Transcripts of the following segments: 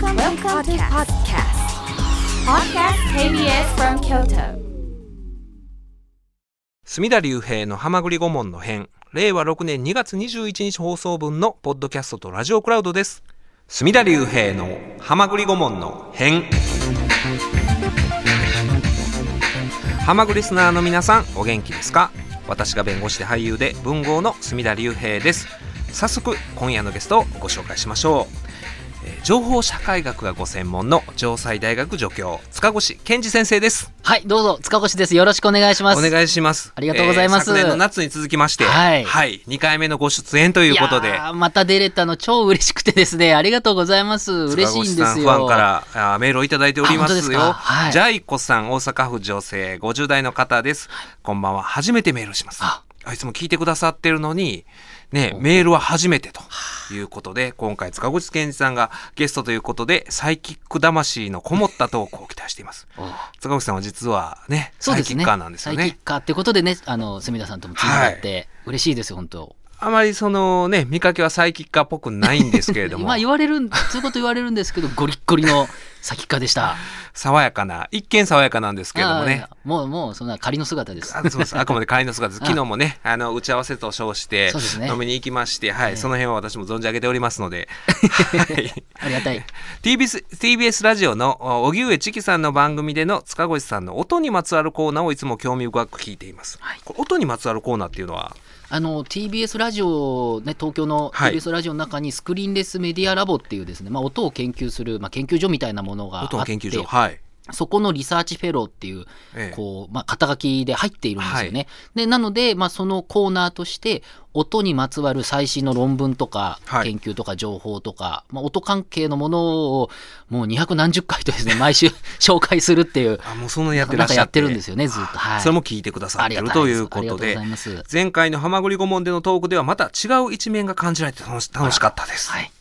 Welcome, Welcome to podcast. Podcast. KBS from Kyoto. 隅田隆平の浜栗顧問の編。令和6年2月21日放送分のポッドキャストとラジオクラウドです。隅田隆平の浜栗顧問の編。浜栗リスナーの皆さんお元気ですか？私が弁護士で俳優で文豪の隅田隆平です。早速今夜のゲストをご紹介しましょう。えー情報社会学がご専門の城西大学助教塚越健二先生ですはい、どうぞ、塚越です。よろしくお願いします。お願いします。ありがとうございますえー昨年の夏に続きまして、はい2回目のご出演ということで、また出れたの超嬉しくてですね、ありがとうございます。嬉しいんですよ。ファンからあーメールをいただいておりますすよ。か？はいジャイコさん、大阪府女性、50代の方です。こんばんは。初めてメールします。ああいつも聞いてくださってるのに、ね、メールは初めてということで、今回塚越健二さんがゲストということで、サイキック魂のこもったトークを期待しています。お塚越さんは実はね。サイキッカーなんですよねサイキッ。カーってことでね、あの、隅田さんともつながって、嬉しいですよ、本当。あまりそのね、見かけはサイキッカーっぽくないんですけれども 今、言われるん、そういうこと言われるんですけど、ゴリッゴリのサイキッカーでした。爽やかな、一見爽やかなんですけれどもね。あーもう、もう、そんな仮の姿です。あそうですあくまで帰りの姿です。昨日もね、あの、打ち合わせと称して飲みに行きまして、はい、ええその辺は私も存じ上げておりますので、は いありがたい。TBS, TBS ラジオのお荻上チキさんの番組での塚越さんの音にまつわるコーナーをいつも興味深く聞いています。はい音にまつわるコーナーっていうのは、あの TBS ラジオ、ね、東京のはい TBS ラジオの中にスクリーンレスメディアラボっていうですね、まあ、音を研究する、まあ、研究所みたいなものがあって音の研究所。はい。そこのリサーチフェローっていう、ええこう、まあ、肩書きで入っているんですよね。で、なので、まあ、そのコーナーとして、音にまつわる最新の論文とか、はい研究とか情報とか、まあ、音関係のものを、もう二百何十回とですね、毎週 紹介するっていう、あ、もうそんなのやってらっっしゃって。てるんですよね、ずっと。はい。それも聞いてくださってるということでありがとうございます。前回のハマグリ顧問でのトークではまた違う一面が感じられて楽し楽しかったです。はい。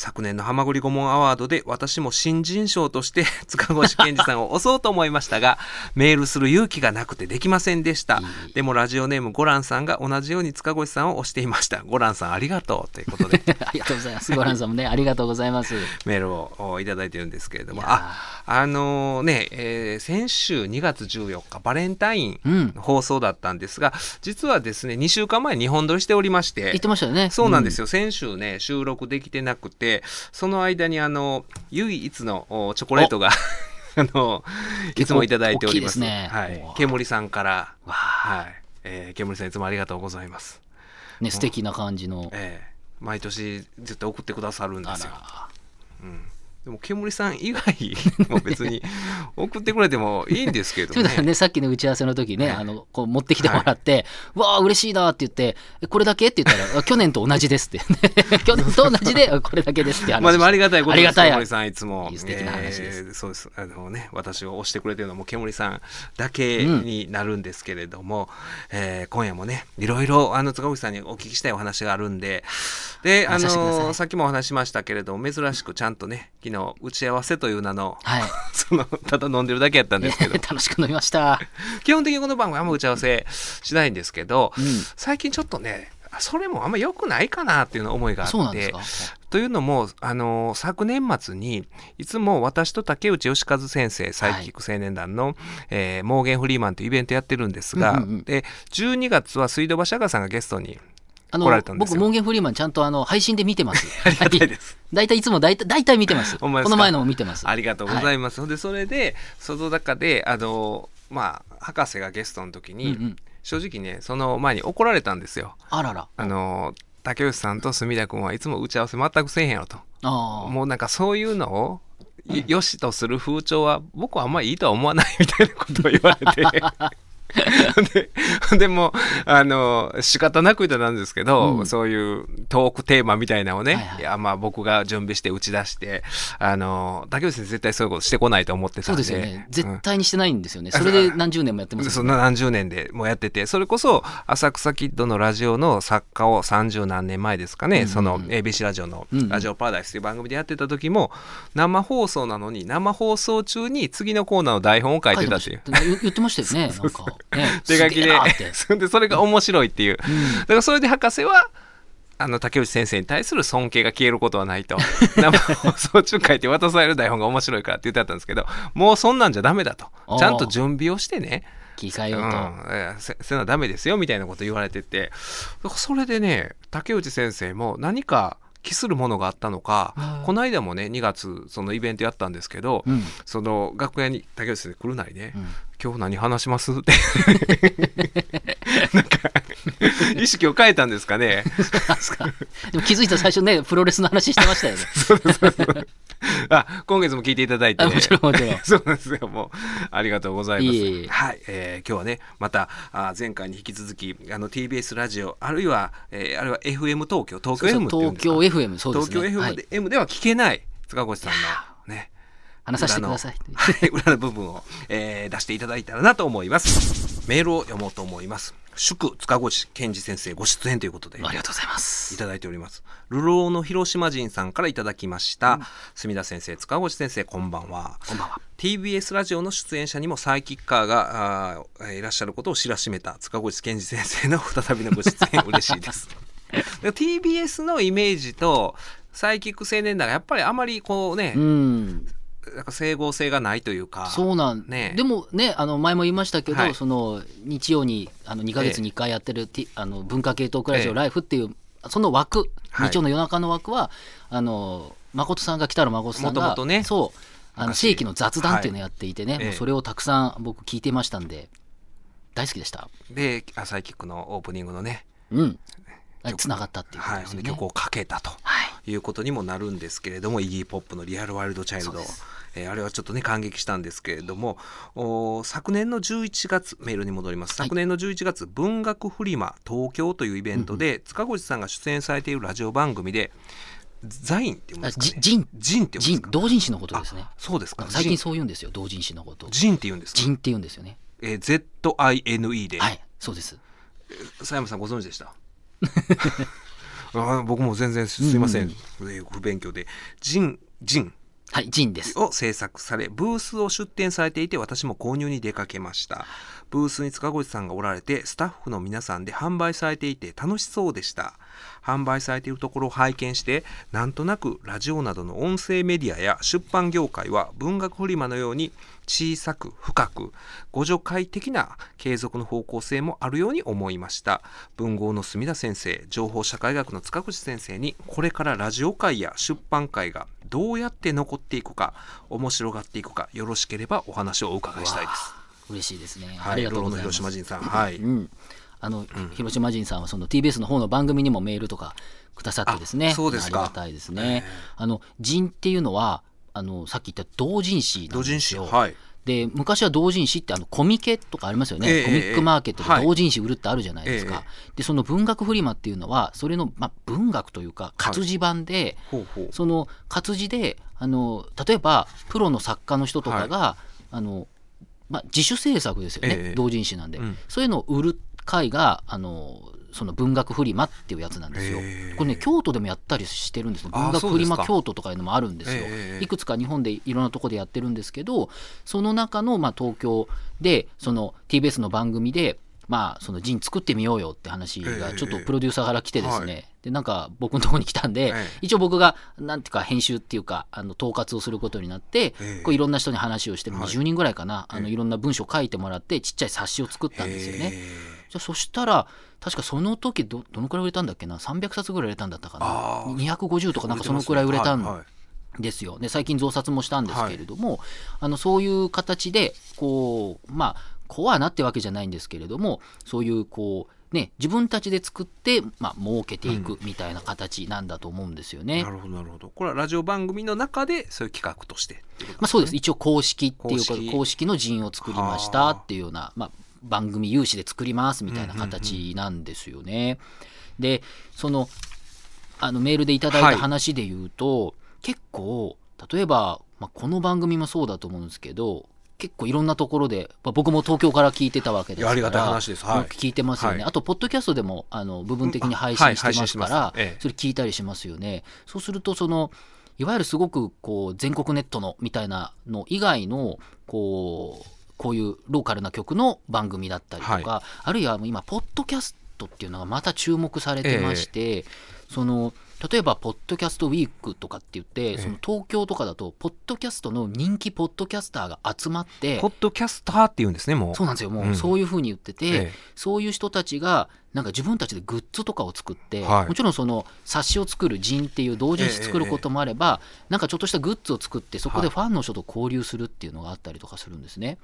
昨年のハマグリ顧問アワードで私も新人賞として 塚越健二さんを押そうと思いましたが メールする勇気がなくてできませんでした。でもラジオネームゴランさんが同じように塚越さんを押していました。ゴランさんありがとうということで。ありがとうございます。ご覧さんもね、ありがとうございます。メールをおいただいてるんですけれども。ああのね、えー先週2月14日バレンタイン放送だったんですが、実はですね2週間前に2本撮りしておりまして。言ってましたよね。そうなんですよ、先週ね収録できてなくてその間にあの唯一のおチョコレートが あのいつもいただいております。すね。はい、煙さんから。はい、えー、煙さんいつもありがとうございます、ね、素敵な感じの。えー、毎年絶対送ってくださるんであすよ。ら。うんでも煙さん以外 も別に送ってくれてもいいんですけどね。そうだよね、さっきの打ち合わせの時ね、はい。あの、こう持ってきてもらって、わあ、嬉しいなって言って、えこれだけ？って言ったら、あ去年と同じですって。去年と同じで、あこれだけですって話まあでもありがたいことですありがたい。煙さんいつもいい素敵な話です。えーそうです。あのね私を押してくれてるのも煙さんだけになるんですけれども、えー今夜もねいろいろあの塚越さんにお聞きしたいお話があるんで。であのさっきもお話ししましたけれども珍しくちゃんとね昨日打ち合わせという名のはい。そのただ飲んでるだけやったんですけど。楽しく飲みました。基本的にこの番組はあんま打ち合わせしないんですけど、うん。最近ちょっとねそれもあんま良くないかなっていうの思いがあってというのも、あの昨年末にいつも私と竹内義和先生サイキック青年団の、えーモーゲン・フリーマンというイベントやってるんですが、うんうんうん。で12月は水道橋赤さんがゲストにあの僕、モーゲンフリーマンちゃんとあの配信で見てます。ありがたいです。大体いつも大体、大体見てます。この前のも見てます。ありがとうございます。でそれで外高であのまあ博士がゲストの時に、うんうん正直ねその前に怒られたんですよ。あらら。あの竹内さんと墨田君はいつも打ち合わせ全くせえへんやろと。もうなんかそういうのをいよしとする風潮は僕はあんまりいいとは思わないみたいなことを言われて で でもあの仕方なく言ったらなんですけど、うんそういうトークテーマみたいなのをね、はいはいいやまあ僕が準備して打ち出してあの竹内先生絶対そういうことしてこないと思ってたそうんでですよね。うん絶対にしてないんですよね。それで何十年もやってますよね。そんな何十年でもうやっててそれこそ浅草キッドのラジオの作家を30何年前ですかね、うんうんうんその ABC ラジオのうんうん「ラジオパラダイス」という番組でやってた時も生放送なのに生放送中に次のコーナーの台本を書いてたっていう。言ってましたよね。なんか。ね。手書きで。でそれが面白いっていう、うん。だからそれで博士はあの竹内先生に対する尊敬が消えることはないと。生放送中書いて渡される台本が面白いからって言ってあったんですけどもうそんなんじゃダメだと。ちゃんと準備をしてね。切り替えようと。うん、えせせなダメですよみたいなこと言われてて。それでね竹内先生も何か期するものがあったのかこの間もね2月そのイベントやったんですけど、うん。その楽屋に竹内先生来るなりね、うん今日何話します？って。なんか意識を変えたんですかね？でも気づいたら最初ね、プロレスの話してましたよね。あ今月も聞いていただいて、あもちろんもちろん。そうなんですよ。もうありがとうございます。いえいえはい、えー今日はねまたあ前回に引き続きあの TBS ラジオあるいは、えーあるいは FM 東京東京 M っていうん東京 FM、そうですね。東京 FM はい。で,、M では聞けない塚越さんのね話させてください。裏のはい裏の部分を、えー出していただいたらなと思いますメールを読もうと思います祝塚越健二先生ご出演ということでありがとうございます。いただいております。ルローの広島人さんからいただきました。墨田先生、塚越先生、こんばんは。こんばんは。TBS ラジオの出演者にもサイキッカーがあいらっしゃることを知らしめた塚越健二先生の再びのご出演嬉しいです。で TBS のイメージとサイキック青年団がやっぱりあまりこうね、うん。なんか整合性がないというか。そうなん、ねでもね、あの前も言いましたけど、はい。その日曜にあの2ヶ月に1回やってる、T あの文化系トークラジオええ。ライフっていう、その枠、はい。日曜の夜中の枠は、あの誠さんが、北野誠さんが、元々ね。そう、あの昔。正規の雑談っていうのをやっていてね、はい。もうそれをたくさん僕、聞いてましたんで、大好きでした。で、あサイキックのオープニングのね、うん。つながったっていうことはい、ですよね。で曲をかけたと。はい。いうことにもなるんですけれどもイギー・ポップの「リアル・ワイルド・チャイルドそうです」えーあれはちょっとね感激したんですけれどもお昨年の11月メールに戻りますはい昨年の11月、文学フリマ東京というイベントで、塚越さんが出演されているラジオ番組でザインっていうんですかねあジンジンって言うんですか？人同人誌のことですねあ。そうですか最近ジンそう言うんですよ、同人誌のこと。ジンって言うんですか？人って言うんですよね。えー ZINE で、はい、そうです。佐山さんご存知でした？あー僕も全然すいません、えー不勉強で。ジンジン。はい、人です。を制作されブースを出展されていて私も購入に出かけました。ブースに塚越さんがおられてスタッフの皆さんで販売されていて楽しそうでした。販売されているところを拝見してなんとなくラジオなどの音声メディアや出版業界は文学フリマのように小さく深く互助会的な継続の方向性もあるように思いました文豪の墨田先生情報社会学の塚口先生にこれからラジオ界や出版界がどうやって残っていくか面白がっていくかよろしければお話をお伺いしたいです嬉しいですね。はいありがとうございます。広島人さんはいうん。あの、広島人さんはその TBS の方の番組にもメールとかくださってですね。あそうですかありがたいですね。あの、人っていうのは、あの、さっき言った同人誌なん同人誌ですよ。はい。で昔は同人誌ってあのコミケとかありますよね、ええコミックマーケットはい。で同人誌売るってあるじゃないですか、えでその文学フリマっていうのはそれの、まあ、文学というか活字版で、ほうほう。その活字であの例えばプロの作家の人とかが、あのまあ、自主制作ですよね、ええ。同人誌なんで、うん。そういうのを売る会があのその文学フリマっていうやつなんですよ。これね京都でもやったりしてるんですよあ文学フリマ京都とかいうのもあるんですよ。ええいくつか日本でいろんなところでやってるんですけどその中の、まあ、東京でその TBS の番組でまあ、そのジン作ってみようよって話ええがちょっとプロデューサーから来てですね、はい。でなんか僕のところに来たんで、ええ一応僕がなんていうか編集っていうかあの統括をすることになって、ええこういろんな人に話をしてはい。20人ぐらいかな、あのええいろんな文章を書いてもらってちっちゃい冊子を作ったんですよね。へじゃあそしたら確かその時どどのくらい売れたんだっけな？300冊ぐらい売れたんだったかな。250とかなんかそのくらい売れたんはいはいですよ。で最近増刷もしたんですけれども、あのそういう形でこうまあコアなってわけじゃないんですけれどもそういうこうね自分たちで作ってまあ儲けていくみたいな形なんだと思うんですよね。なるほどなるほど。これはラジオ番組の中でそういう企画としてっていうことまあ、そうです。一応公式っていうか公式。公式の陣を作りましたっていうような、まあ、番組有志で作りますみたいな形なんですよね。でそのあのメールでいただいはい。た話で言うと、結構例えば、まあ、この番組もそうだと思うんですけど結構いろんなところで、まあ、僕も東京から聞いてたわけですからありがたい話です。はい。聞いてますよね、はい。あとポッドキャストでもあの部分的に配はい信してます。から、ええ。それ聞いたりしますよね。そうするとそのいわゆるすごくこう全国ネットのみたいなの以外のこうこういうローカルな曲の番組だったりとか、はあるいは今ポッドキャストっていうのがまた注目されてまして、その例えば、ポッドキャストウィークとかって言って、えその東京とかだと、ポッドキャストの人気ポッドキャスターが集まってポ、ッドキャスターっていうんですねもう。そうなんですよ、もうん。うそういうふうに言ってて、ええ。そういう人たちが、なんか自分たちでグッズとかを作って、はい。もちろんその冊子を作る人っていう同人誌作ることもあれば、なんかちょっとしたグッズを作って、そこでファンの人と交流するっていうのがあったりとかするんですね。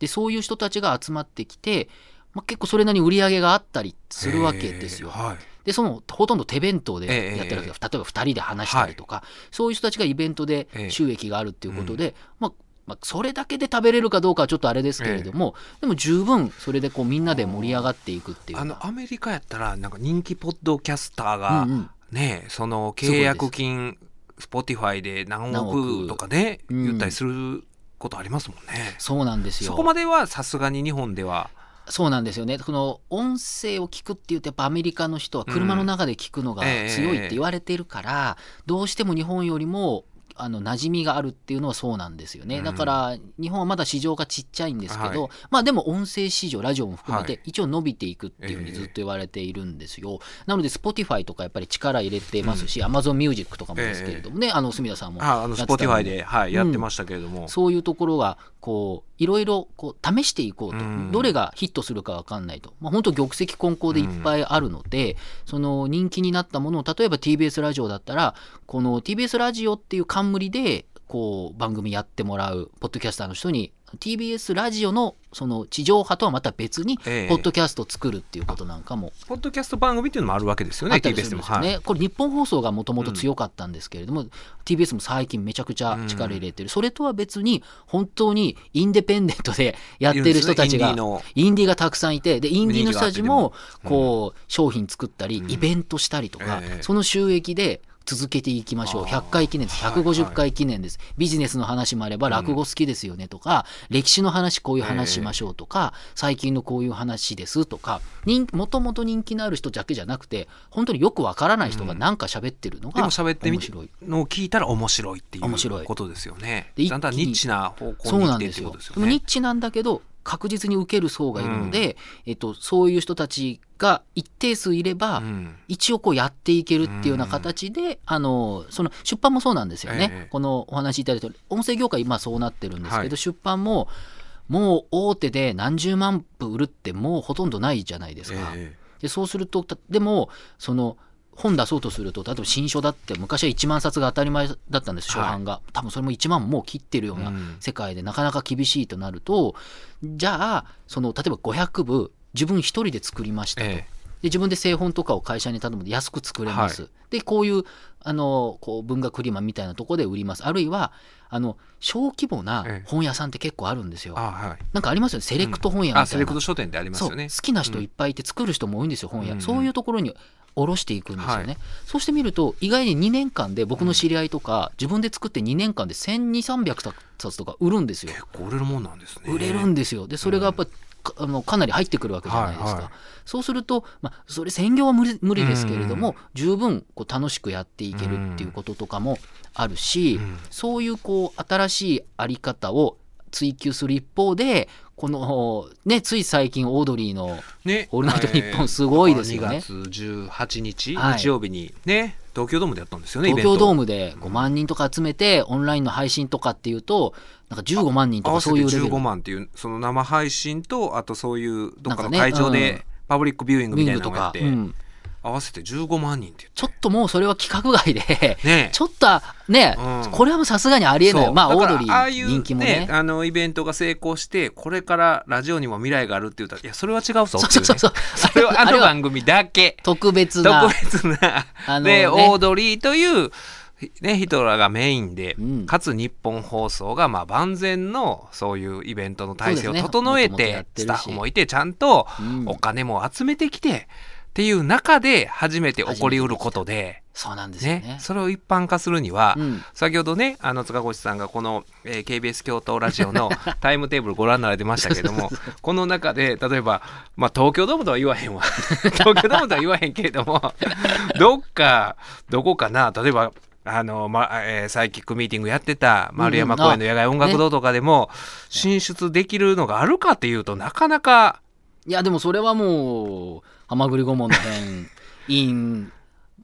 で、そういう人たちが集まってきて、まあ、結構それなりに売り上げがあったりするわけですよ。え。ーはい。で、そのほとんど手弁当でええやってるわけです、例えば2人で話したりとか、そういう人たちがイベントでええ。収益があるっていうことで、まあ、まあ、それだけで食べれるかどうかはちょっとあれですけれども、でも十分それでこうみんなで盛り上がっていくっていうあのアメリカやったらなんか人気ポッドキャスターが、うんうん。ねその契約金 Spotify で何何億億とかねうん。言ったりすることありますもんね、そうなんですよ。そこまではさすがに日本ではそうなんですよね。この音声を聞くっていうと、やっぱアメリカの人は車の中で聞くのがええ強いって言われてるから、どうしても日本よりも、あの馴染みがあるっていうのはそうなんですよね、うん。だから日本はまだ市場がちっちゃいんですけど、はい。まあでも音声市場ラジオも含めはいて一応伸びていくっていうふうにずっと言われているんですよ、なので Spotify とかやっぱり力入れてますし、Amazon Music とかもですけれどもね、あの隅田さんもやってたの Spotify で、はい、やってましたけれども、そういうところがこういろいろこう試していこうと、うん。どれがヒットするかわかんないと、まあ、本当玉石混交でいっぱいあるので、その人気になったものを例えば TBS ラジオだったらこの TBS ラジオっていう冠でこう番組やってもらうポッドキャスターの人に TBS ラジオのその地上波とはまた別にええ。ポッドキャストを作るっていうことなんかも。ポッドキャスト番組っていうのもあるわけですよね TBS でも。はい。これ日本放送がもともと強かったんですけれども、TBS も最近めちゃくちゃ力入れてる、それとは別に本当にインデペンデントでやってる人たちがインディがたくさんいてでインディーの人たちもうんこう商品作ったり、うん。イベントしたりとか、ええ。その収益で続けていきましょう。あー。100回記念です。はいはい。150回記念です、ビジネスの話もあればうん。落語好きですよねとか、歴史の話こういう話しましょうとか、最近のこういう話ですとか人もともと人気のある人だけじゃなくて本当によくわからない人が何か喋ってるのがでも喋ってみて面白い。のを聞いたら面白いってい面白い。うことですよね。でだんだんニッチな方向に来てってなんですよことですよ。ねでもニッチなんだけど確実に受ける層がいるので、えっと、そういう人たちが一定数いれば、うん。一応こうやっていけるっていうような形で、あのその出版もそうなんですよね、ええ。このお話しいただいた音声業界今そうなってるんですけど、はい。出版ももう大手で何十万部売るってもうほとんどないじゃないですか。え。でそうするとたでもその本出そうとすると例えば新書だって昔は1万冊が当たり前だったんです初版が、多分それも1万もう切ってるようなうん。世界でなかなか厳しいとなるとじゃあその例えば500部自分一人で作りましたと、えで自分で製本とかを会社に頼むで安く作れます、はでこういうあのこう文学リマンみたいなところで売ります。あるいはあの小規模なええ。本屋さんって結構あるんですよ、あはい。なんかありますよね。セレクト本屋みたいな、あセレクト書店でありますよね。好きな人いっぱいいて作る人も多いんですよ本屋、うんそういうところに下ろしていくんですよね、はい。そうしてみると意外に2年間で僕の知り合いとか、自分で作って2年間で1200300冊とか売るんですよ。結構売れるもんなんですね。売れるんですよ。でそれがやっぱ、かあのかなり入ってくるわけじゃないですか、はいはい。そうすると、まあ、それ専業は無理無理ですけれども、十分こう楽しくやっていけるっていうこととかもあるし、うん。そういうこう新しいあり方を追求する一方でこのねつい最近オードリーのねオールナイトニッポンすごいですよね。2月18日、はい。日曜日にね東京ドームでやったんですよね東京ドームムで5万人とか集めてオンラインの配信とかっていうとなんか15万人とかそういうレベル。15万っていうその生配信とあとそういうどっかの会場うん。でパブリックビューイングみたいなのって、うん合わせて15万人ってちょっともうそれは規格外で、ねちょっとね、うん。これはもうさすがにありえない。そう。まあ、オードリーああいう人気もね。あのイベントが成功してこれからラジオにも未来があるって言ったらいやそれは違うぞ。そうっていう、ね、そうそう。それはあの番組だけ。特別な。特別な、あので、ねオードリーという、ね、人らがメインで、うん。かつ日本放送がまあ万全のそういうイベントの体制を整えててるし。スタッフもいてちゃんとうん。お金も集めてきてっていう中で初めて起こりうることで、そうなんですよね。ね、それを一般化するには、うん。先ほどねあの塚越さんがこの、えー KBS 京都ラジオの タイムテーブルご覧になられてましたけどもこの中で例えば、まあ、東京ドームとは言わへんわ。東京ドームとは言わへんけれども どっかどこかな例えばあの、まえーサイキックミーティングやってた丸山公園の野外音楽堂とかでも進出できるのがあるかっていうとなかなかいや、でもそれはもう、ハマグリ顧問の編、イン、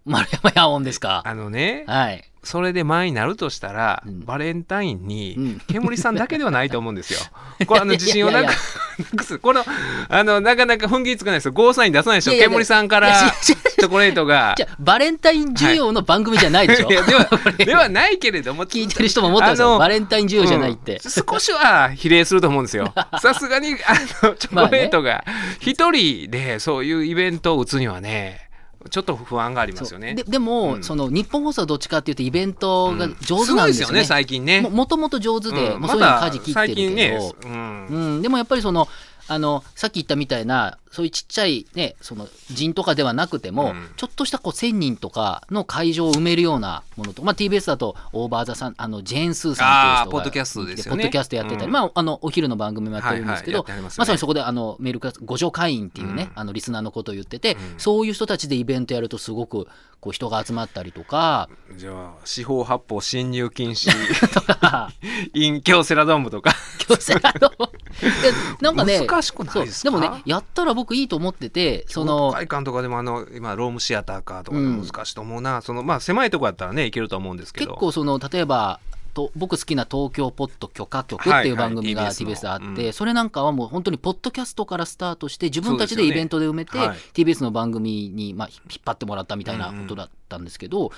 丸山野音ですか？あのねはい。それで前になるとしたら、うん。バレンタインうん。に煙さんだけではないと思うんですよ。これあの自信をなくす。このあのなかなか踏ん切りつかないですよ。ゴーサイン出さないでしょ。煙さんからチョコレートが。じゃあバレンタイン需要の番組じゃないでしょ。い。やではではないけれども聞いてる人も思ったんですあのよ。バレンタイン需要じゃないって。うん。少しは比例すると思うんですよ。さすがにあのチョコレートが一人でそういうイベントを打つにはねちょっと不安がありますよね。ででも、うん。その日本放送はどっちかっていうとイベントがうん上手なんですよね。すごいですよね最近ね。ももともと上手で、うん。もうそういうの舵切ってるけど、ね、うん。うん、でもやっぱりそのあのさっき言ったみたいなそういうちっちゃいねその人とかではなくても、うん。ちょっとしたこう1000人とかの会場を埋めるようなものと、まあ、TBS だとオーバーザさんあのジェーン・スーさんあーっていう人がポッドキャストですよね。ポッドキャストやってたり、うん。まあ、あのお昼の番組もやってるんですけど、はいはいまね。まさにそこであのメールクラス五条会員っていうね、うん。あのリスナーのことを言ってて、うん。そういう人たちでイベントやるとすごくこう人が集まったりとかじゃあ四方八方侵入禁止 とか。隠居セラドームとか。強制あのでなんかね 難しくないですか？そうでもねやったら僕いいと思っててその会館とかでもあの今ロームシアターかとかでも難しいと思うな、そのまあ狭いとこやったらね行けると思うんですけど。結構その例えばと僕好きな東京ポッド許可局っていう番組が TBS であって、それなんかはもう本当にポッドキャストからスタートして自分たちでイベントで埋めて、TBS の番組に、まあ、引っ張ってもらったみたいなことだったんですけど、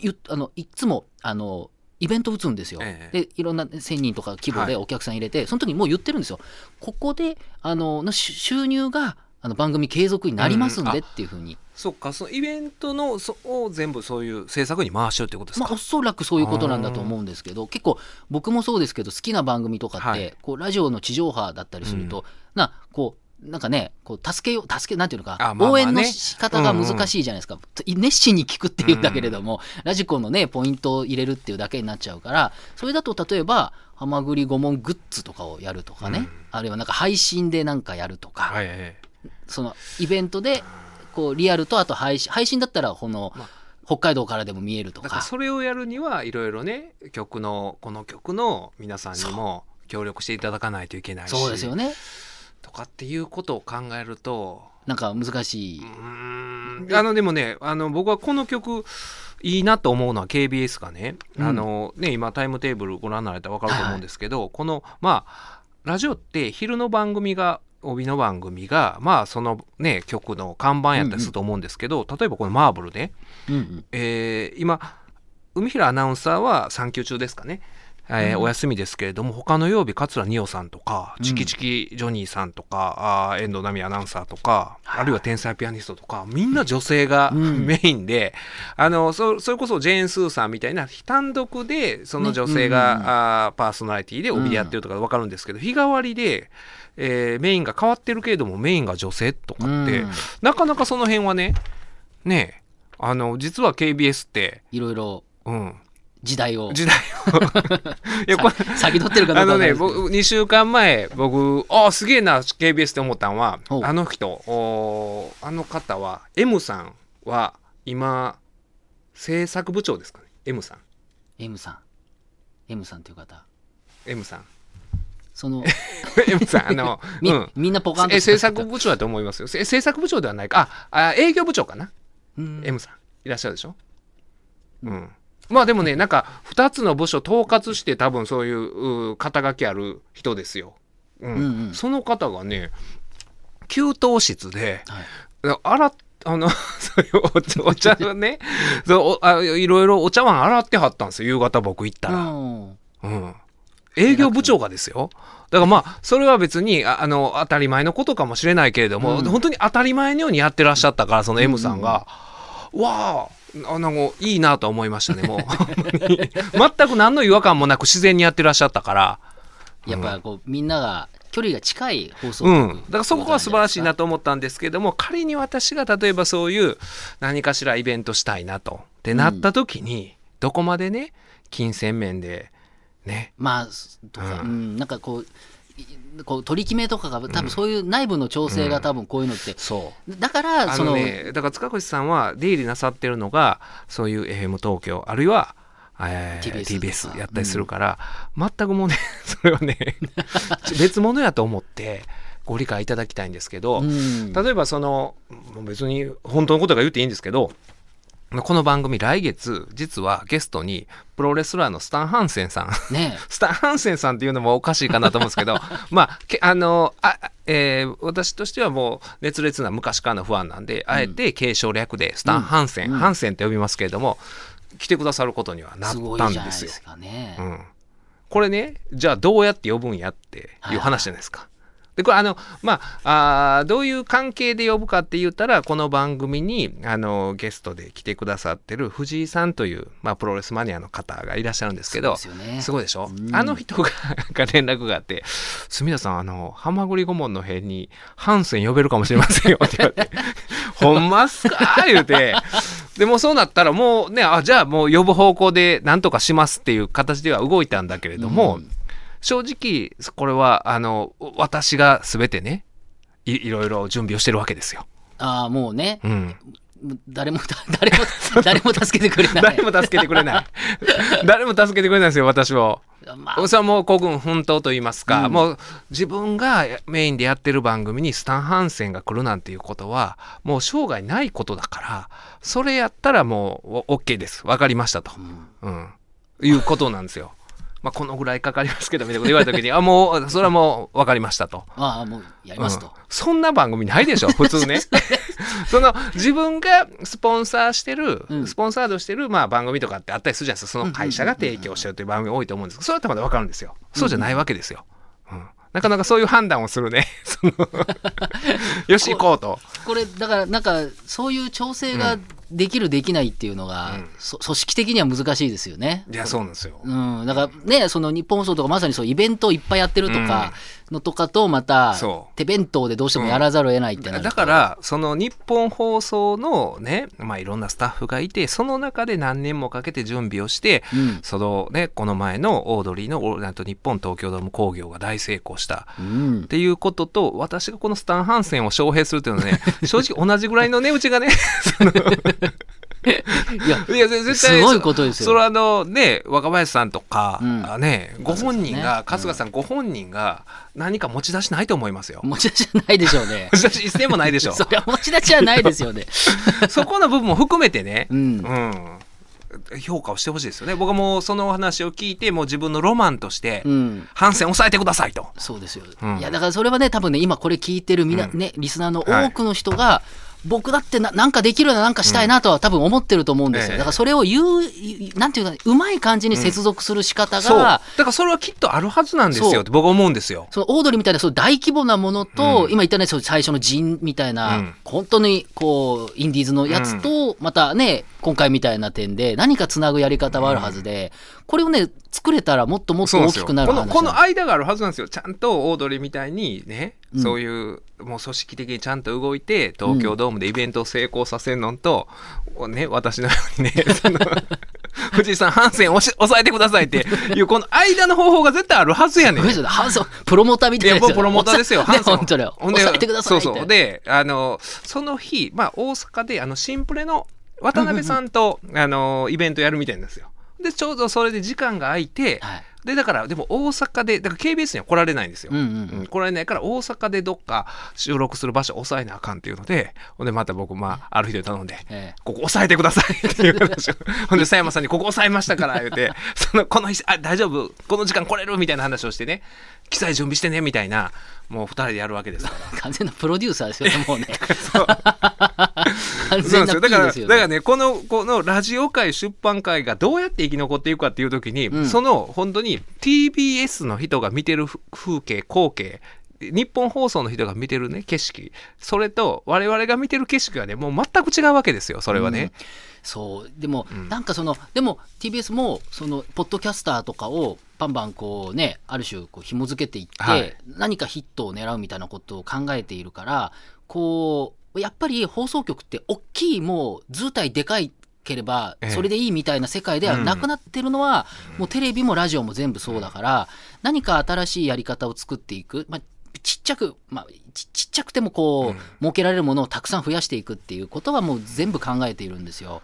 ゆあのいつもあのイベント打つんですよ、ええ。でいろんな1000人とか規模ではお客さん入れて、その時にもう言ってるんですよ。ここであの収入があの番組継続になりますんでっていうふうに、そっかそのイベントのそを全部そういう制作に回しようってことですまあ、か、おそらくそういうことなんだと思うんですけど結構僕もそうですけど好きな番組とかって、はい。こうラジオの地上波だったりすると、なこうなんかねこう助けよう助けなんていうのか、あまあまあね。応援の仕方が難しいじゃないですか、熱心に聞くっていうんだけれども、ラジコのねポイントを入れるっていうだけになっちゃうからそれだと例えば「はまぐり顧問グッズ」とかをやるとかね、うん。あるいはなんか配信でなんかやるとか、はいはいはいそのイベントでこうリアルとあと配信配信だったらこの、まあ。北海道からでも見えるとだか。それをやるにはいろいろね曲のこの曲の皆さんにも協力していただかないといけないし。そうですよね。とかっていうことを考えると。なんか難しい。あのでもねあの僕はこの曲いいなと思うのは KBS がね,、うん。あのね今タイムテーブルご覧になられたら分かると思うんですけど、このまあラジオって昼の番組が帯の番組がまあそのね曲の看板やったりすると思うんですけど、例えばこのマーブルね、うんうん。えー今海平アナウンサーは産休中ですかね、えーうん。お休みですけれども他の曜日桂二葉さんとかうん。チキチキジョニーさんとか、あー遠藤奈美アナウンサーとか、はい。あるいは天才ピアニストとかみんな女性がうん。メインで、あのそそれこそジェーン・スーさんみたいな単独でその女性が、ね。あーパーソナリティで帯でやってるとか分かるんですけど、日替わりで、えーメインが変わってるけれどもメインが女性とかって、うん。なかなかその辺はねねえあの実は KBS って、いろいろ。うん、時代を。時代を。いやこれ先取ってるかあのね僕2週間前僕あすげえな KBS って思ったのはあの人おあの方は M さんは今制作部長ですかね？M さん。M さん。M さんという方。M さん。その M さんあの、み,、うん、みんなポカンとえ制作部長だと思いますよ。せ制作部長ではないか。ああ営業部長かな？うん。M さん。いらっしゃるでしょ？うんまあでもねなんか2つの部署統括して多分そういうう肩書きある人ですよ、うん。うんうん。その方がね給湯室ではい。洗っあの そういうお茶をね そういろいろお茶碗洗ってはったんですよ。夕方僕行ったら、うん。うん、営業部長がですよ。だからまあそれは別にああの当たり前のことかもしれないけれども、うん。本当に当たり前のようにやってらっしゃったからその M さんが、わああなんかいいなと思いましたねもう。全く何の違和感もなく自然にやってらっしゃったから。やっぱこうみんなが距離が近い放送うん、局だからそこは素晴らしいなと思ったんですけども仮に私が例えばそういう何かしらイベントしたいなとってなった時に、どこまでね金銭面でね。まあとか、ううん。んなんかこういこう取り決めとかが多分そういう内部の調整が多分こういうのって、そう。だからあそののね、だから塚越さんは出入りなさってるのがそういう FM 東京あるいは、えー TBS TBS やったりするから、全くもうね それはね別物やと思ってご理解いただきたいんですけど、うん。例えばその別に本当のことが言っていいんですけどこの番組来月、実はゲストにプロレスラーのスタン・ハンセンさん。ね スタン・ハンセンさんっていうのもおかしいかなと思うんですけど、まあ、けあの、あ、えー私としてはもう熱烈な昔からのファンなんで、あえて継承略でスタン・ハンセン、うんハンセンって呼びますけれども、来てくださることにはなったんですよいじゃないです。かね。うん、これねじゃあどうやって呼ぶんやっていう話じゃないですか。でこれあのまああーどういう関係で呼ぶかって言ったらこの番組にあのゲストで来てくださってる藤井さんという、まあ、プロレスマニアの方がいらっしゃるんですけどすよね。すごいでしょ、うん。あの人がが連絡があって「住田さんあのハマグリ顧問の辺にハンセン呼べるかもしれませんよ」って言われて「ほんまっすか?」言うて。でもうそうなったらもうねあじゃあもう呼ぶ方向で何とかしますっていう形では動いたんだけれども、うん正直これはあの私が全てねいいろいろ準備をしてるわけですよ。ああ、もうね、うん、誰も、誰も、誰も助けてくれない。誰も助けてくれない。誰も助けてくれないですよ私を。まあ、それはもう孤軍奮闘と言いますか、うん。もう自分がメインでやってる番組にスタン・ハンセンが来るなんていうことはもう生涯ないことだからそれやったらもうお OK です。分かりましたと、うん。うん、いうことなんですよ。まあ、このぐらいかかりますけどみたいなこと言われた時に あもうそれはもう分かりましたと。ああ、もうやりますと。うん。そんな番組ないでしょ 普通ね。その自分がスポンサーしてる、うん。スポンサードしてる、まあ、番組とかってあったりするじゃないですか。その会社が提供してるという番組多いと思うんです。けどそれだったらまだ分かるんですよ。そうじゃないわけですよ、うん。なかなかそういう判断をするね。その よし行こうとこれ、だから、なんか、そういう調整ができる、できないっていうのが、うん。そ組織的には難しいですよね。いやそうなんですよ、うん、だからね、その日本放送とかまさにそうイベントをいっぱいやってるとかのとかとまた手弁当でどうしてもやらざるを得ないってなると。だからその日本放送のね、まあ、いろんなスタッフがいてその中で何年もかけて準備をして、うん。そのねこの前のオードリーのオールナイト日本東京ドーム工業が大成功したうん。っていうことと私がこのスタン・ハンセンを招聘するっていうのはね 正直同じぐらいの値打ちがね いやいやぜ絶対すごいことですよ。そそれはあのね若林さんとか、うん。あねご本人が春日さんご本人が何か持ち出しないと思いますよ。持ち出しはないでしょうね。持ち出し一銭もないでしょ。そりゃ持ち出しはないですよね。そこの部分も含めてね、うん。うん評価をしてほしいですよね。僕はもうそのお話を聞いて、もう自分のロマンとして、うん。反戦抑えてくださいと。そうですよ、うん。いやだからそれはね多分ね今これ聞いてるみな、うん。ねリスナーの多くの人が、僕だってななんかできるななんかしたいなとは多分思ってると思うんですよ、ええ。だからそれを言うなんていうかうまい感じに接続する仕方が、そう。だからそれはきっとあるはずなんですよって僕は思うんですよ。そのオードリーみたいなそう大規模なものと、うん。今言ったねそう最初の陣みたいな、うん。本当にこうインディーズのやつと、またね今回みたいな点で何かつなぐやり方はあるはずで、これをね作れたらもっともっと大きくなる話このこの間があるはずなんですよ。ちゃんとオードリーみたいにね、うん。そういうもう組織的にちゃんと動いて東京ドームでイベントを成功させるのと、ね、私のようにね 藤井さん反戦押し抑えてくださいって いうこの間の方法が絶対あるはずやねん。ハンソンプロモーターみたいなやつ。プロモーターですよ、ねハンソン本当だよ。抑えてくださいそうそう。で、あの、その日、まあ、大阪で、あの、シンプレの渡辺さんと、あの、イベントやるみたいなんですよ。で、ちょうどそれで時間が空いて、はい。で、だから、でも大阪で、だから KBS には来られないんですよ。うんうんうん。来られないから、大阪でどっか収録する場所を抑えなあかんっていうので、ほんで、また僕、まあ、ある日で頼んで、ええ。ここ押さえてくださいっていう話を。ほんで、佐山さんにここ押さえましたから、言うて、その、この日、あ、大丈夫、この時間来れるみたいな話をしてね、機材準備してね、みたいな、もう二人でやるわけですから。完全なプロデューサーですよねもうね完全なそうなんですよ。P だから、だからね、この、このラジオ界、出版界がどうやって生き残っていくかっていうときに、うん。その、本当に TBS の人が見てるふ風景、光景、日本放送の人が見てるね、景色、それと我々が見てる景色はね、もう全く違うわけですよ、それはね。そう。でも、うん。なんかそのでも TBS もそのポッドキャスターとかをバンバンこうねある種こう紐付けていって、はい。何かヒットを狙うみたいなことを考えているからこうやっぱり放送局って大きいもう図体でかいければええ。それでいいみたいな世界ではなくなってるのは、もうテレビもラジオも全部そうだから何か新しいやり方を作っていく、まあ、ちっちゃく、まあ、ちちっちゃくてもこう、うん。設けられるものをたくさん増やしていくっていうことはもう全部考えているんですよ。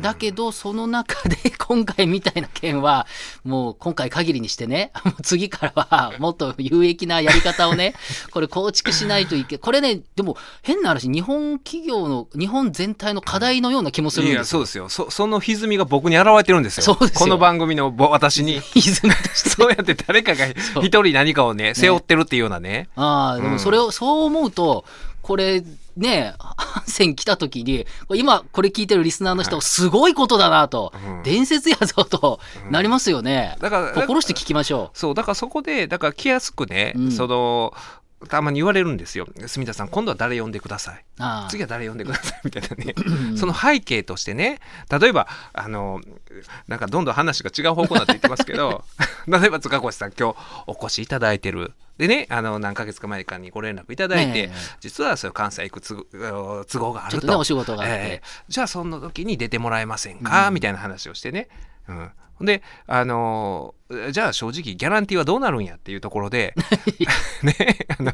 だけど、その中で 今回みたいな件は、もう今回限りにしてね、もう次からは もっと有益なやり方をね、これ構築しないといけ、これね、でも変な話、日本企業の、日本全体の課題のような気もするんいや、ですよ。そうですよ。そ、その歪みが僕に現れてるんですよ。そうですよこの番組のぼ私に。歪みとしてそうやって誰かが一人何かをね、背負ってるっていうようなね。ああ、でもそれを、そう思うと、これ、ね、ハンセン来た時に、今これ聞いてるリスナーの人、すごいことだなと、うん。伝説やぞとなりますよね。だから、心して聞きましょそう、だからそこで、だから来やすくね、うん。その、たまに言われるんですよ。住田さん、今度は誰呼んでください。次は誰呼んでくださいみたいなね。ん その背景としてね、例えば、あの、なんかどんどん話が違う方向になっていってますけど、例えば塚越さん今日お越しいただいてる。でね、あの、何ヶ月か前かにご連絡いただいて、ええ実はそ関西行く都合都合があると。ちょっとね、お仕事があって。ええじゃあその時に出てもらえませんか、みたいな話をしてね。うん。で、あのーじゃあ正直ギャランティーはどうなるんやっていうところで、ね、あの、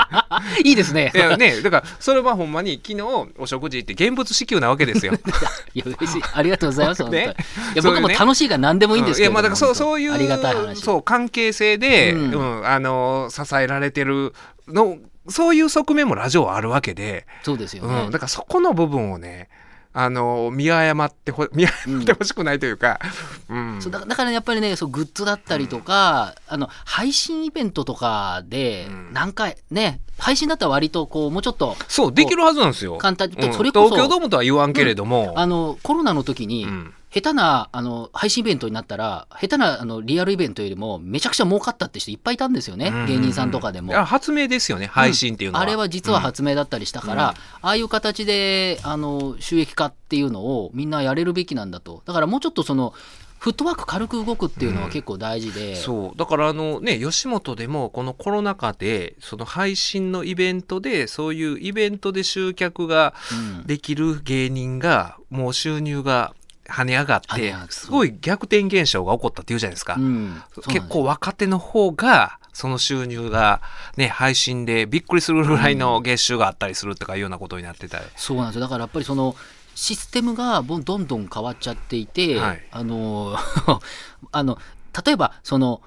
いいですね。いやね、だからそれはほんまに昨日お食事行って現物支給なわけですよ。いや、嬉しい。ありがとうございます。ねいや、僕も楽しいから何でもいいんですけど。いやまあだからそうそういうありがたい話。そう関係性で、ううんんあの支えられてるのそういう側面もラジオはあるわけで、そうですよねうん、。だからそこの部分をねあの見誤ってほ見誤ってほしくないというか、うん。そうだからだからやっぱりね、そうグッズだったりとか、あの配信イベントとかでうん。何回、ね、配信だったら割とこうもうちょっとそうできるはずなんですよ。簡単に、うん。それこそ東京ドームとは言わんけれども、あのコロナの時に、うん下手なあの配信イベントになったら、下手なあのリアルイベントよりもめちゃくちゃ儲かったって人いっぱいいたんですよね、うん。芸人さんとかでも。発明ですよね配信っていうのは、あれは実は発明だったりしたから、うん。ああいう形であの収益化っていうのをみんなやれるべきなんだと。だからもうちょっとそのフットワーク軽く動くっていうのは結構大事で、そう。だからあのね吉本でもこのコロナ禍でその配信のイベントでそういうイベントで集客がうん。できる芸人がもう収入が跳ね上がってすごい逆転現象が起こったっていうじゃないですか、うん。結構若手の方がその収入がね配信でびっくりするぐらいの月収があったりするとかいうようなことになってた。り、そうなんですよ。だからやっぱりそのシステムがどんどん変わっちゃっていて、はい。あの あの例えばその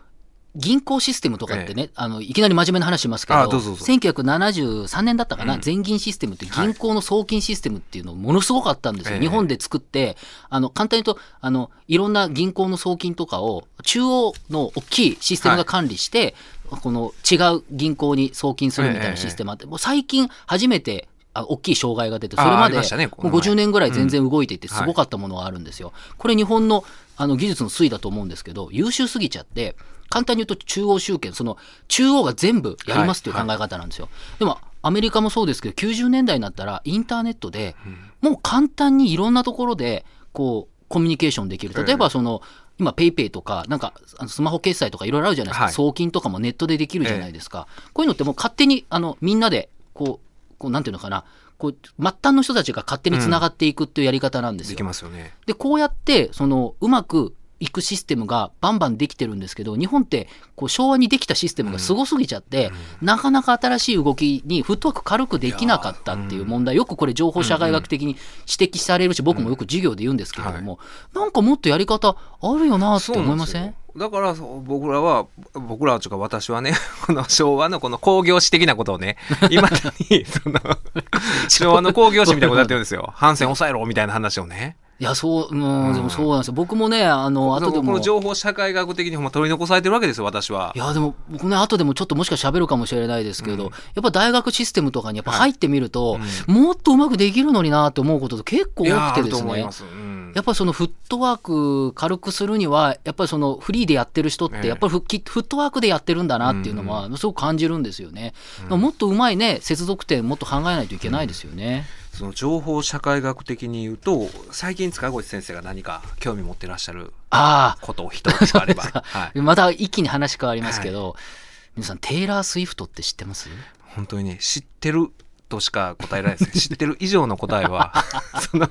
銀行システムとかってね、あのいきなり真面目な話しますけどあどうぞどうぞ。1973年だったかな、うん。全銀システムって銀行の送金システムっていうのものすごかったんですよ、ええ。日本で作ってあの簡単に言うとあのいろんな銀行の送金とかを中央の大きいシステムが管理して、この違う銀行に送金するみたいなシステムあって、もう最近初めてあ大きい障害が出て、それまでもうの前50年ぐらい全然動いていて、うんすごかったものがあるんですよ。これ、日本のあの技術の推移だと思うんですけど、優秀すぎちゃって、簡単に言うと中央集権、その中央が全部やりますっていう考え方なんですよ。でも、アメリカもそうですけど、90年代になったら、インターネットで、もう簡単にいろんなところで、こう、コミュニケーションできる。例えば、その、今、ペイペイとか、なんか、スマホ決済とかいろいろあるじゃないですか。はい送金とかもネットでできるじゃないですか。こういうのってもう勝手に、あの、みんなで、こう、こうなんていうのかな、こう、末端の人たちが勝手につながっていくっていうやり方なんですでよ。きますよね。で、こうやって、その、うまくいくシステムがバンバンできてるんですけど、日本って、こう、昭和にできたシステムがすごすぎちゃって、なかなか新しい動きにフットワーク軽くできなかったっていう問題、よくこれ情報社会学的に指摘されるし、僕もよく授業で言うんですけれども、なんかもっとやり方あるよなって思いません？だから僕らは僕らはというか私はね この昭和のこの工業史的なことをね 今だにその 昭和の工業史みたいなことやってるんですよ。反戦抑えろみたいな話をねいや、そう、うん、でもそうなんですよ。僕もね、あの、後でも。この情報社会学的にほんま取り残されてるわけですよ私はいや、でも、僕ね、後でもちょっともしか喋るかもしれないですけど、うんやっぱ大学システムとかにやっぱはい入ってみると、もっとうまくできるのになって思うこと結構多くてですねと思いま。す、うんやっぱりそのフットワーク軽くするには、やっぱりそのフリーでやってる人って、ええやっぱりフッフットワークでやってるんだなっていうのは、すごく感じるんですよね。もっとうまいね、接続点もっと考えないといけないですよね。その情報社会学的に言うと最近塚越先生が何か興味持ってらっしゃるあことを一つあれば。はい。あ、また一気に話変わりますけど、皆さん、テイラー・スウィフトって知ってます？本当にね知ってるとしか答えられないですね。知ってる以上の答えは その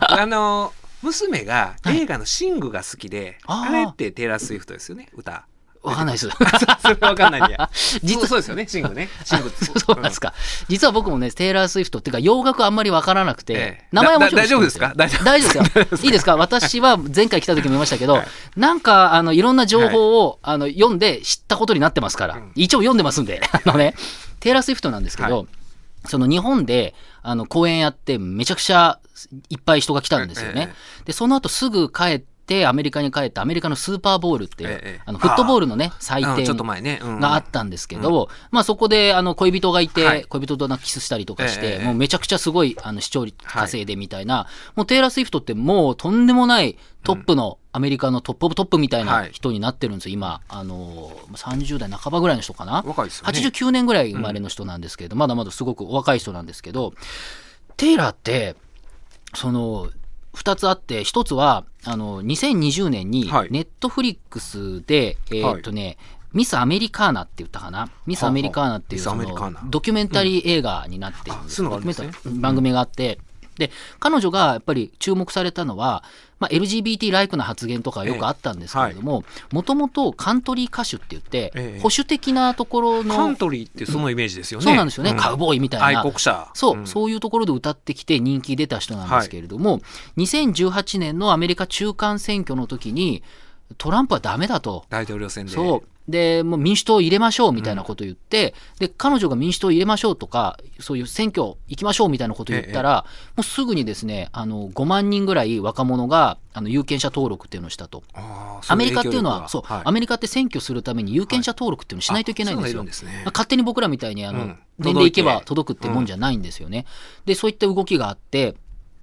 あの娘が映画の「シング」が好きで、あー。あれってテイラー・スウィフトですよね歌わかんないです。それわかんないんや。実 実はそうですよね、シングね。シングそうなんですか。実は僕もね、テイラー・スウィフトっていうか、洋楽あんまりわからなくて、ええ名前はも大丈夫ですか？大丈夫ですよ。いいですか？私は前回来た時も言いましたけど、はいなんか、あの、いろんな情報を、あの、読んで知ったことになってますから、ん一応読んでますんで、あのね、テイラー・スウィフトなんですけど、はいその日本で、あの、公演やって、めちゃくちゃいっぱい人が来たんですよね。えで、その後すぐ帰って、アメリカに帰って、アメリカのスーパーボウルっていう、ええあの、フットボールのね、祭典うんちょっと前ね。うんがあったんですけど、まあそこであの恋人がいて、はい恋人とキスしたりとかして、ええもうめちゃくちゃすごいあの視聴率稼いでみたいな、もうテイラー・スウィフトってもうとんでもないトップの、アメリカの top of top みたいな人になってるんですよ、今。あの、30代半ばぐらいの人かな？若いですよね。89年ぐらい生まれの人なんですけど、まだまだすごくお若い人なんですけど、テイラーって、その、二つあって、一つは、あの、2020年にはい、ネットフリックスで、えーっとね、ミス・アメリカーナって言ったかなミス・アメリカーナっていうそのドキュメンタリー映画になっているんですね。ドキュメンタリー番組があって、で、彼女がやっぱり注目されたのは、まあ、LGBT ライクな発言とかよくあったんですけれども、もともとカントリー歌手って言って、ええ保守的なところの、カントリーってそのイメージですよね。そうなんですよね、カウボーイみたいな。愛国者。そう、んそういうところで歌ってきて人気出た人なんですけれども、2018年のアメリカ中間選挙の時に、トランプはダメだと。大統領選で。そう。で、もう民主党を入れましょうみたいなことを言って、で、彼女が民主党を入れましょうとか、そういう選挙行きましょうみたいなことを言ったら、もうすぐにですね、あの、5万人ぐらい若者が、あの、有権者登録っていうのをしたと。アメリカっていうのは、そう、はい。アメリカって選挙するために有権者登録っていうのをしないといけないんですよ。あそういすね。まあ勝手に僕らみたいにあの、うん。年齢いけば届くってもんじゃないんですよね。で、そういった動きがあって、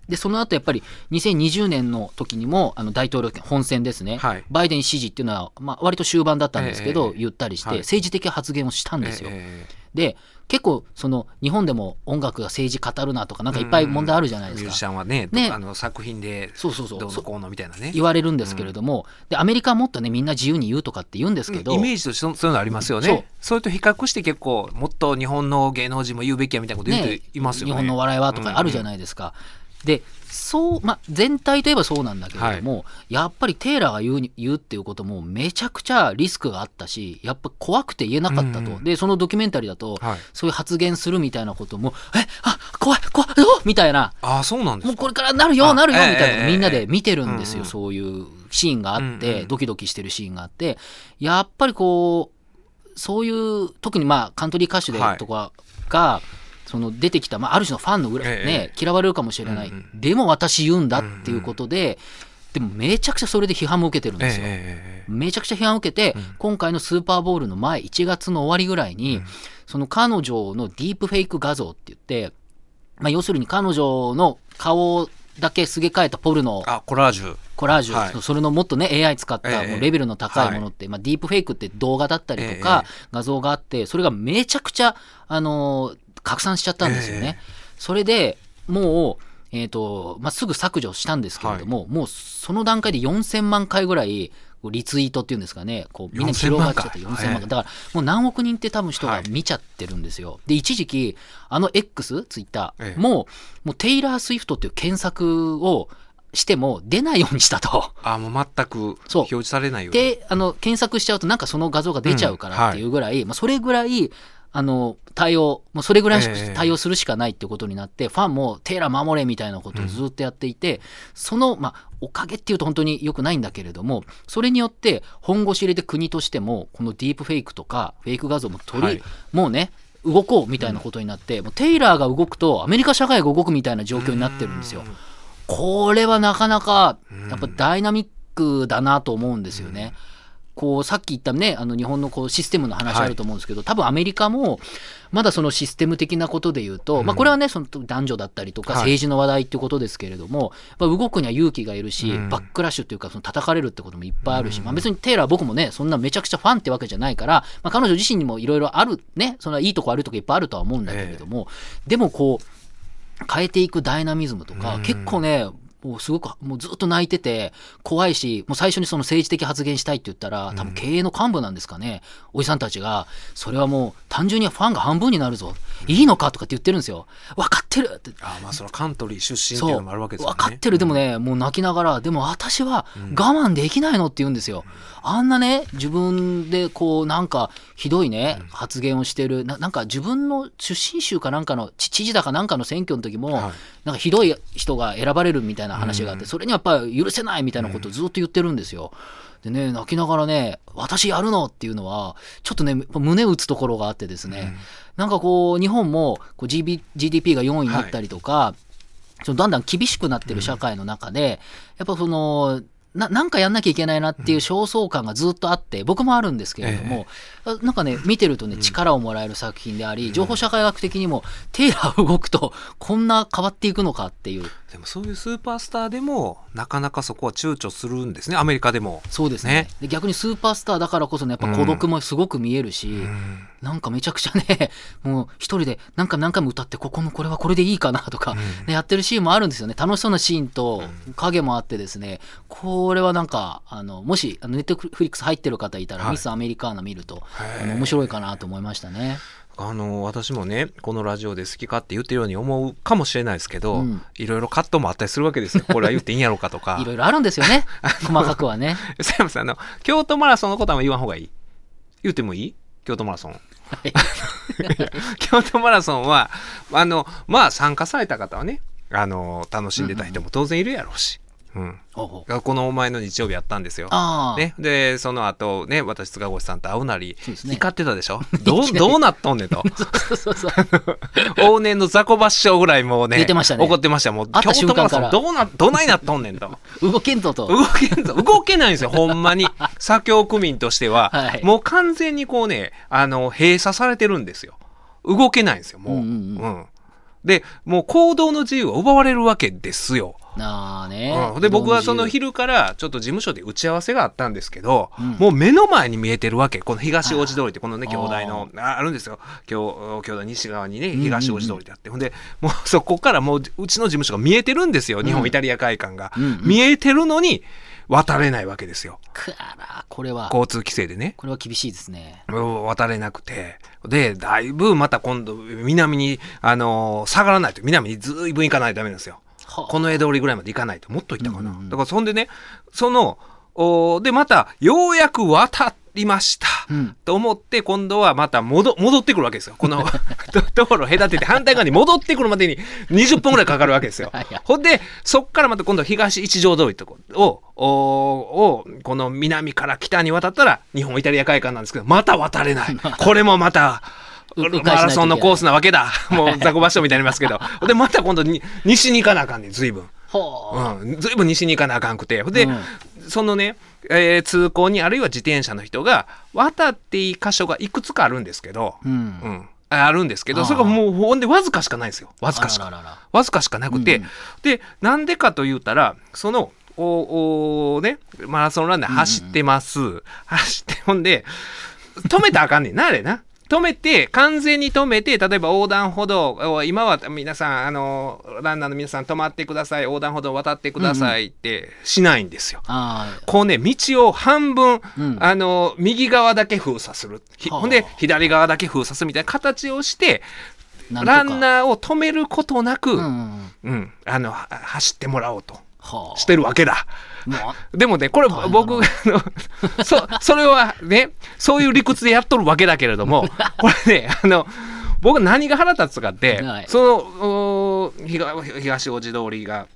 で、その後やっぱり2020年の時にも、あの大統領権本選ですね、はいバイデン支持っていうのは、まあ、割と終盤だったんですけど、ええ言ったりして、はい政治的発言をしたんですよ。ええで、結構、その、日本でも音楽が政治語るなとか、なんかいっぱい問題あるじゃないですかミュージ。シャンはね、ねあの作品でそうそうそうどうのこうのみたいなね。言われるんですけれども、で、アメリカはもっとね、みんな自由に言うとかって言うんですけど、イメージとしてそそういうのありますよそうね。それと比較して結構もっと日本の芸能人も言うべきやみたいなこと言う人いますよね。日本の笑いはとかあるじゃい。ないですか。で、そう、まあ、全体といえばそうなんだけれども、やっぱりテイラーが言うに言うっていうこともめちゃくちゃリスクがあったし、やっぱ怖くて言えなかったと。うん。で、そのドキュメンタリーだと、はい。そういう発言するみたいなことも、え、あ、怖い、怖い、おみたいな、ああ、そうなんですか。もうこれからなるよ、あなるよ、ええみたいなのええみんなで見てるんですよ、うんうん。そういうシーンがあって、うんうんドキドキしてるシーンがあって、やっぱりこう、そういう、特にまあ、カントリー歌手ではいとかが、その出てきた、まあ、ある種のファンの裏、ええね、嫌われるかもしれない、うんうん。でも私言うんだっていうことで、でもめちゃくちゃそれで批判も受けてるんええですよ。ええめちゃくちゃ批判を受けて、うん。今回のスーパーボールの前、1月の終わりぐらいに、うん。その彼女のディープフェイク画像って言って、まあ、要するに彼女の顔だけすげ替えたポルノ。あ、コラージュ。コラージュ、はい。それのもっとね AI 使ったええもうレベルの高いものって、まあ、ディープフェイクって動画だったりとか、画像があってそれがめちゃくちゃ、あのー拡散しちゃったんですよね。それでもう、えーとまあ、すぐ削除したんですけれども、もうその段階で4000万回ぐらいリツイートっていうんですかね。こうみんなに広がっちゃって4000 4000万回。万回だからもう何億人って多分人が見ちゃってるんですよ。で一時期あの X ツイッタええ。ーももうテイラー・スウィフトっていう検索をしても出ないようにしたと。あ、もう全くそう。表示されないように。で、あの、検索しちゃうとなんかその画像が出ちゃうからっていうぐらい、まあそれぐらい、あの、対応、もうそれぐらい対応するしかないってことになって、ファンもテイラー守れみたいなことをずっとやっていて、その、まあ、おかげっていうと本当に良くないんだけれども、それによって本腰入れて国としても、このディープフェイクとかフェイク画像も取り、はい。もうね、動こうみたいなことになって、もうテイラーが動くとアメリカ社会が動くみたいな状況になってるんですよ。これはなかなか、やっぱダイナミックだなと思うんですよね。こう、さっき言ったね、あの日本のこうシステムの話あると思うんですけど、多分アメリカも、まだそのシステム的なことで言うと、まあこれはね、その男女だったりとかはい。政治の話題っていうことですけれども、まあ動くには勇気がいるし、うん。バックラッシュっていうか、その叩かれるってこともいっぱいあるし、まあ別にテイラーは僕もね、そんなめちゃくちゃファンってわけじゃないから、まあ彼女自身にもいろいろある、ね、そのいいとこあるとこいっぱいあるとは思うんだけれども、でもこう、変えていくダイナミズムとか、うん。結構ね、もうすごく、もうずっと泣いてて、怖いし、もう最初にその政治的発言したいって言ったら、多分経営の幹部なんですかね、おじさんたちが、それはもう単純にファンが半分になるぞ。いいのかとかって言ってるんですよ。分かってるって。あまあそのカントリー出身っていうのもあるわけですよね。分かってる。でもね、もう泣きながら、でも私は我慢できないのって言うんですよ。あんなね、自分でこう、なんか、ひどいね、発言をしてるな、なんか自分の出身州かなんかの、知知事だかなんかの選挙の時も、はいなんかひどい人が選ばれるみたいな話があって、それにやっぱり許せないみたいなことをずっと言ってるんですよ。でね、泣きながらね、私やるのっていうのは、ちょっとね、胸打つところがあってですね、なんかこう、日本もこう GB GDP が4位になったりとか、そのだんだん厳しくなってる社会の中で、やっぱその、ななんかやんなきゃいけないなっていう焦燥感がずっとあって、僕もあるんですけれども、なんかね、見てるとね、力をもらえる作品であり、情報社会学的にも、テイラー動くと、こんな変わっていくのかっていう、でもそういうスーパースターでもなかなかそこは躊躇するんですねアメリカでも。そうですね。ね。で逆にスーパースターだからこそね、やっぱ孤独もすごく見えるし、うん。なんかめちゃくちゃね、もう一人で何回も何回も歌って、ここのこれはこれでいいかなとか、ねやってるシーンもあるんですよね。楽しそうなシーンと影もあってですね、これはなんか、あの、もし、ネットフリックス入ってる方いたら、はい。ミスアメリカーナ見ると、へーあの面白いかなと思いましたね。あの私もねこのラジオで好きかって言ってるように思うかもしれないですけど、うん。いろいろカットもあったりするわけですよ。これは言っていいんやろうかとか。いろいろあるんですよね。細かくはね。すいませんあの京都マラソンのことは言わん方がいい。言ってもいい？京都マラソン。はい。京都マラソンはあのまあ参加された方はねあの楽しんでた人も当然いるやろうし、うんほうほうこの前の日曜日やったんですよ。ね、でその後ね私塚越さんと会うなり、ね。怒ってたでしょ？どうどうなっとんねんと。往年の雑魚場師匠ぐらいもうね言ってましたね。怒ってました。もう会った瞬間から。京都マラソンどうなどないなっとんねんと。動けんとと。動けんぞ。動けないんですよほんまに。左京区民としては、はい。もう完全にこうねあの閉鎖されてるんですよ。動けないんですよもう、うんうん。うん。でもう行動の自由は奪われるわけですよ。なあね。うん、で僕はその日昼からちょっと事務所で打ち合わせがあったんですけど、うん。もう目の前に見えてるわけ。この東大路通りってこのねあー京大のああるんですよ。京京大西側にね東大路通りってあって、ほんでもうそこからもううちの事務所が見えてるんですよ。日本イタリア会館が、うんうん。見えてるのに渡れないわけですよ。くあら、これは、交通規制でね。これは厳しいですね。渡れなくて。で、だいぶまた今度、南に、あのー下がらないと、南にずいぶん行かないとダメなんですよ。はあこの江通りぐらいまで行かないと、もっと行ったかな。うんうんうんだからそんでね、その、おで、また、ようやく渡りました。うんと思って、今度はまた戻戻ってくるわけですよ。この 道路を隔てて反対側に戻ってくるまでに20分ぐらいかかるわけですよ。ほんで、そっからまた今度は東一条通りとこを、おを、この南から北に渡ったら日本イタリア会館なんですけど、また渡れない。これもまた、マラソンのコースなわけだ。もう 雑魚場所みたいになりますけど。で、また今度に西に行かなあかんねん、随分。ほう。うん、ずいぶん西に行かなあかんくて。で、うんそのね、えー通行にあるいは自転車の人が渡っていい箇所がいくつかあるんですけど、うん。うん、あるんですけど、それがもうほんでわずかしかないんですよ。わずかしか。あららららわずかしかなくて、うんうんで、なんでかと言ったら、その、おおね、マラソンランナー走ってます。走って、ほんで、止めたらあかんねんな、あれな。止めて、完全に止めて、例えば横断歩道、お今は皆さん、あの、ランナーの皆さん止まってください、横断歩道渡ってくださいってしないんですよ。あこうね、道を半分、うんあの、右側だけ封鎖する。ほんで、左側だけ封鎖するみたいな形をして、ランナーを止めることなく、ううん、んうん。あの、は走ってもらおうとはあ。してるわけだ。もうでもね、これ僕、あの、そ、それはね、そういう理屈でやっとるわけだけれども、これね、あの、僕何が腹立つかって、はい。その、お東東大路通りが、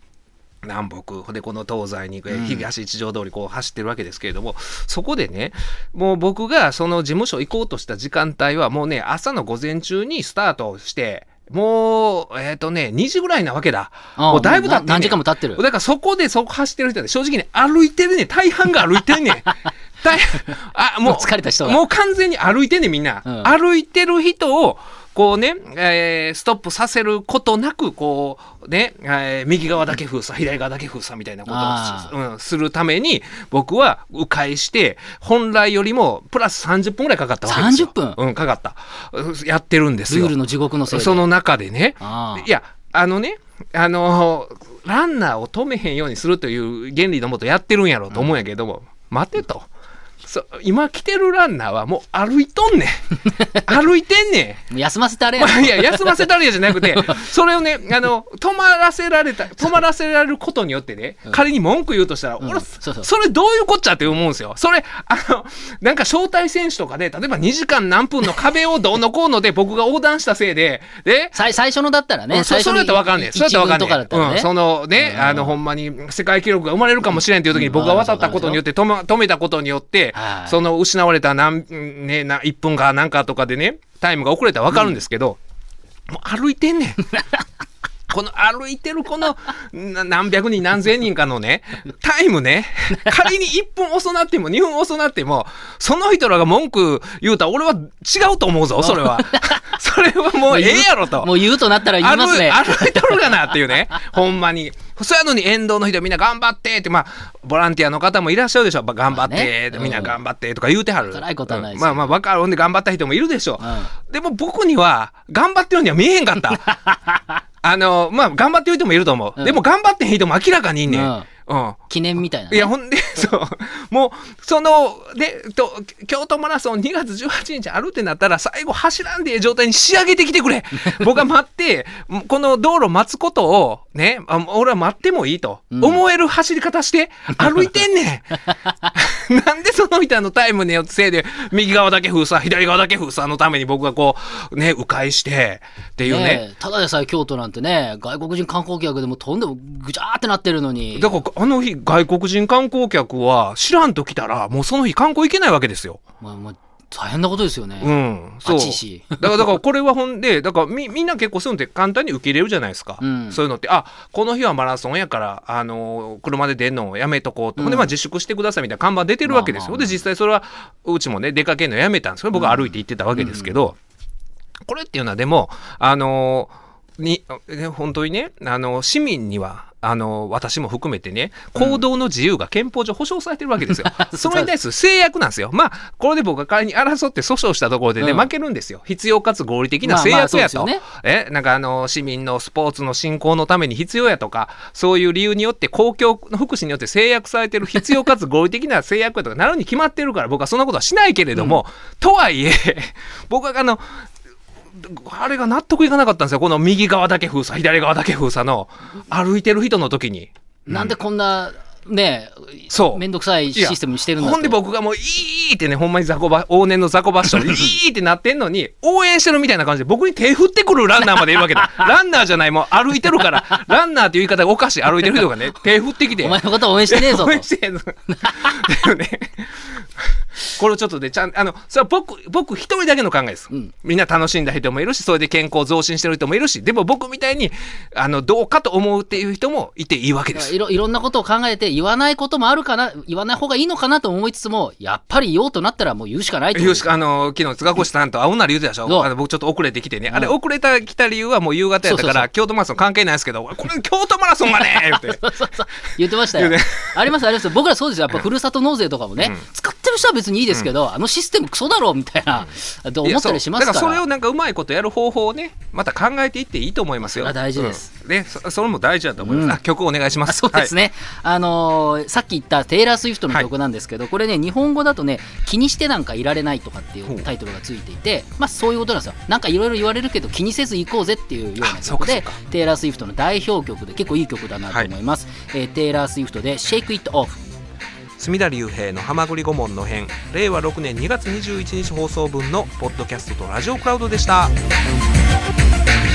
南北でこの東西に、えうん。東一条通りこう走ってるわけですけれども、そこでねもう僕がその事務所行こうとした時間帯はもうね朝の午前中にスタートしてもうえっ、とね2時ぐらいなわけだ。もうだいぶ経ってんね何時間も経ってる。だからそこでそこ走ってる人はね正直ね歩いてるね大半が歩いてんね。ん 大あもうもう疲れた人が。もう完全に歩いてんねんみんな、うん。歩いてる人をこうね、えーストップさせることなくこうね、えー右側だけ封鎖左側だけ封鎖みたいなことをうん、するために僕は迂回して本来よりもプラス30分ぐらいかかったわけですよ。30分？うんかかった。うんやってるんですよ。ルールの地獄のせいで。その中でね。いやあのねあのランナーを止めへんようにするという原理のもとやってるんやろうと思うんやけども、待てと。そ今来てるランナーはもう歩いとんねん。歩いてんねん。休ませてあれや。まあ、いや休ませたらじゃなくて それをねあの止まらせられた 止まらせられることによってね、仮に文句言うとしたら、うん。俺そうそう。それどういうこっちゃって思うんですよ。それあのなんか招待選手とかで例えば2時間何分の壁をどうのこうので僕が横断したせいでで最最初のだったらね、うんそそれやったらわかんねえ。それやったらわかんねえ。ね、うん、そのね、うん。あの、ほんまに世界記録が生まれるかもしれんっていう時に僕が渡ったことによって止めたことによっては、いその失われた何、ね、な1分かなんかとかでね、タイムが遅れたらわかるんですけど、もう歩いてんねん。この歩いてるこのな何百人何千人かのね、タイムね、仮に1分遅なっても2分遅なっても、その人らが文句言うたら俺は違うと思うぞ、それは。それはもうええやろと。もう言うとなったら言いますね。歩いとるかなっていうね、ほんまに。そうやのに沿道の人みんな頑張ってって、まあ、ボランティアの方もいらっしゃるでしょ。頑張って、みんな頑張ってとか言うてはる。辛いことはないまあまあ、わかる。ほんで頑張った人もいるでしょでも僕には、頑張ってるには見えへんかった。あの、まあ、頑張ってる人もいると思う。うんでも頑張ってへん人も明らかにいんねん。うんうん記念みたいな、ね。いや、ほんで、そう、もう、その、で、と、京都マラソン2月18日あるってなったら、最後走らんでええ状態に仕上げてきてくれ。僕は待って、この道路待つことを、ね、あ俺は待ってもいいと、うん思える走り方して、歩いてんねん。なんでその人のタイムのせいで、右側だけ封鎖、左側だけ封鎖のために僕がこう、ね、迂回して、っていうね。ねえただでさえ京都なんてね、外国人観光客でもとんでもぐちゃーってなってるのに。だから、あの日、外国人観光客は知らんと来たら、もうその日観光行けないわけですよ。まあまあ、大変なことですよね。うん、そう。だから、だからこれはほんで、だからみみんな結構そういうのって簡単に受け入れるじゃないですか。うんそういうのって、あ、この日はマラソンやから、あのー車で出んのをやめとこうと。ほんで、まあ自粛してくださいみたいな看板出てるわけですよ。まあまあまあで、実際それは、うちもね、出かけるのやめたんですよ。僕は歩いて行ってたわけですけど、これっていうのはでも、あのーに、ね本当にね、あの、市民には、あの、私も含めてね、行動の自由が憲法上保障されてるわけですよ。それに対する制約なんですよ。まあ、これで僕が仮に争って訴訟したところでね、うん負けるんですよ。必要かつ合理的な制約やと。そうですよえ、なんかあの、市民のスポーツの振興のために必要やとか、そういう理由によって公共の福祉によって制約されてる必要かつ合理的な制約やとかなるに決まってるから僕はそんなことはしないけれども、とはいえ、僕はあの、あれが納得いかなかったんですよ。この右側だけ封鎖、左側だけ封鎖の歩いてる人の時に。なんでこんな、ねそうめんどくさいシステムにしてるんだとほんで僕がもういいってね、ほんまに雑魚ば、往年の雑魚バッション、いいってなってんのに、応援してるみたいな感じで僕に手振ってくるランナーまでいるわけだ。ランナーじゃない、もう歩いてるから、ランナーっていう言い方がおかしい。歩いてる人がね、手振ってきて。お前のことは応援してねえぞと応援してんの。だよね。これをちょっとで、ちゃん、あの、それは僕、僕一人だけの考えです。うんみんな楽しんだ人もいるし、それで健康増進してる人もいるし、でも僕みたいに、あの、どうかと思うっていう人もいていいわけです。いろいろんなことを考えて言わないこともあるかな、言わない方がいいのかなと思いつつも、やっぱり言おうとなったらもう言うしかないと言うしか、あの、昨日、塚越さんと会うなら言うでしそうょあの僕ちょっと遅れてきてね。あれ、うん遅れた、来た理由はもう夕方やったから、そうそうそう京都マラソン関係ないですけど、これ京都マラソンがね言って。そうそうそう言ってましたよ。ありますあります。僕らそうですよ。やっぱふるさと納税とかもね、うん使ってる人は別にいいですけど、あのシステムクソだろみたいな、と思ったりしますから。そからそれをなんかうまいことやる方法をね、また考えていっていいと思いますよ。大事です。うん。でそ、それも大事だと思います。曲お願いしまあす。そうですね、あのーさっき言ったテイラー・スウィフトの曲なんですけど、これね日本語だとね気にしてなんかいられないとかっていほう。うタイトルがついていてまあそういうことなんですよ。なんかいろいろ言われるけど気にせず行こうぜっていうような曲でテイラー・スウィフトの代表曲で結構いい曲だなと思います、えーテイラー・スウィフトで「Shake It Off」隅田隆平の「はまぐり顧問の編」令和6年2月21日放送分のポッドキャストとラジオクラウドでした。「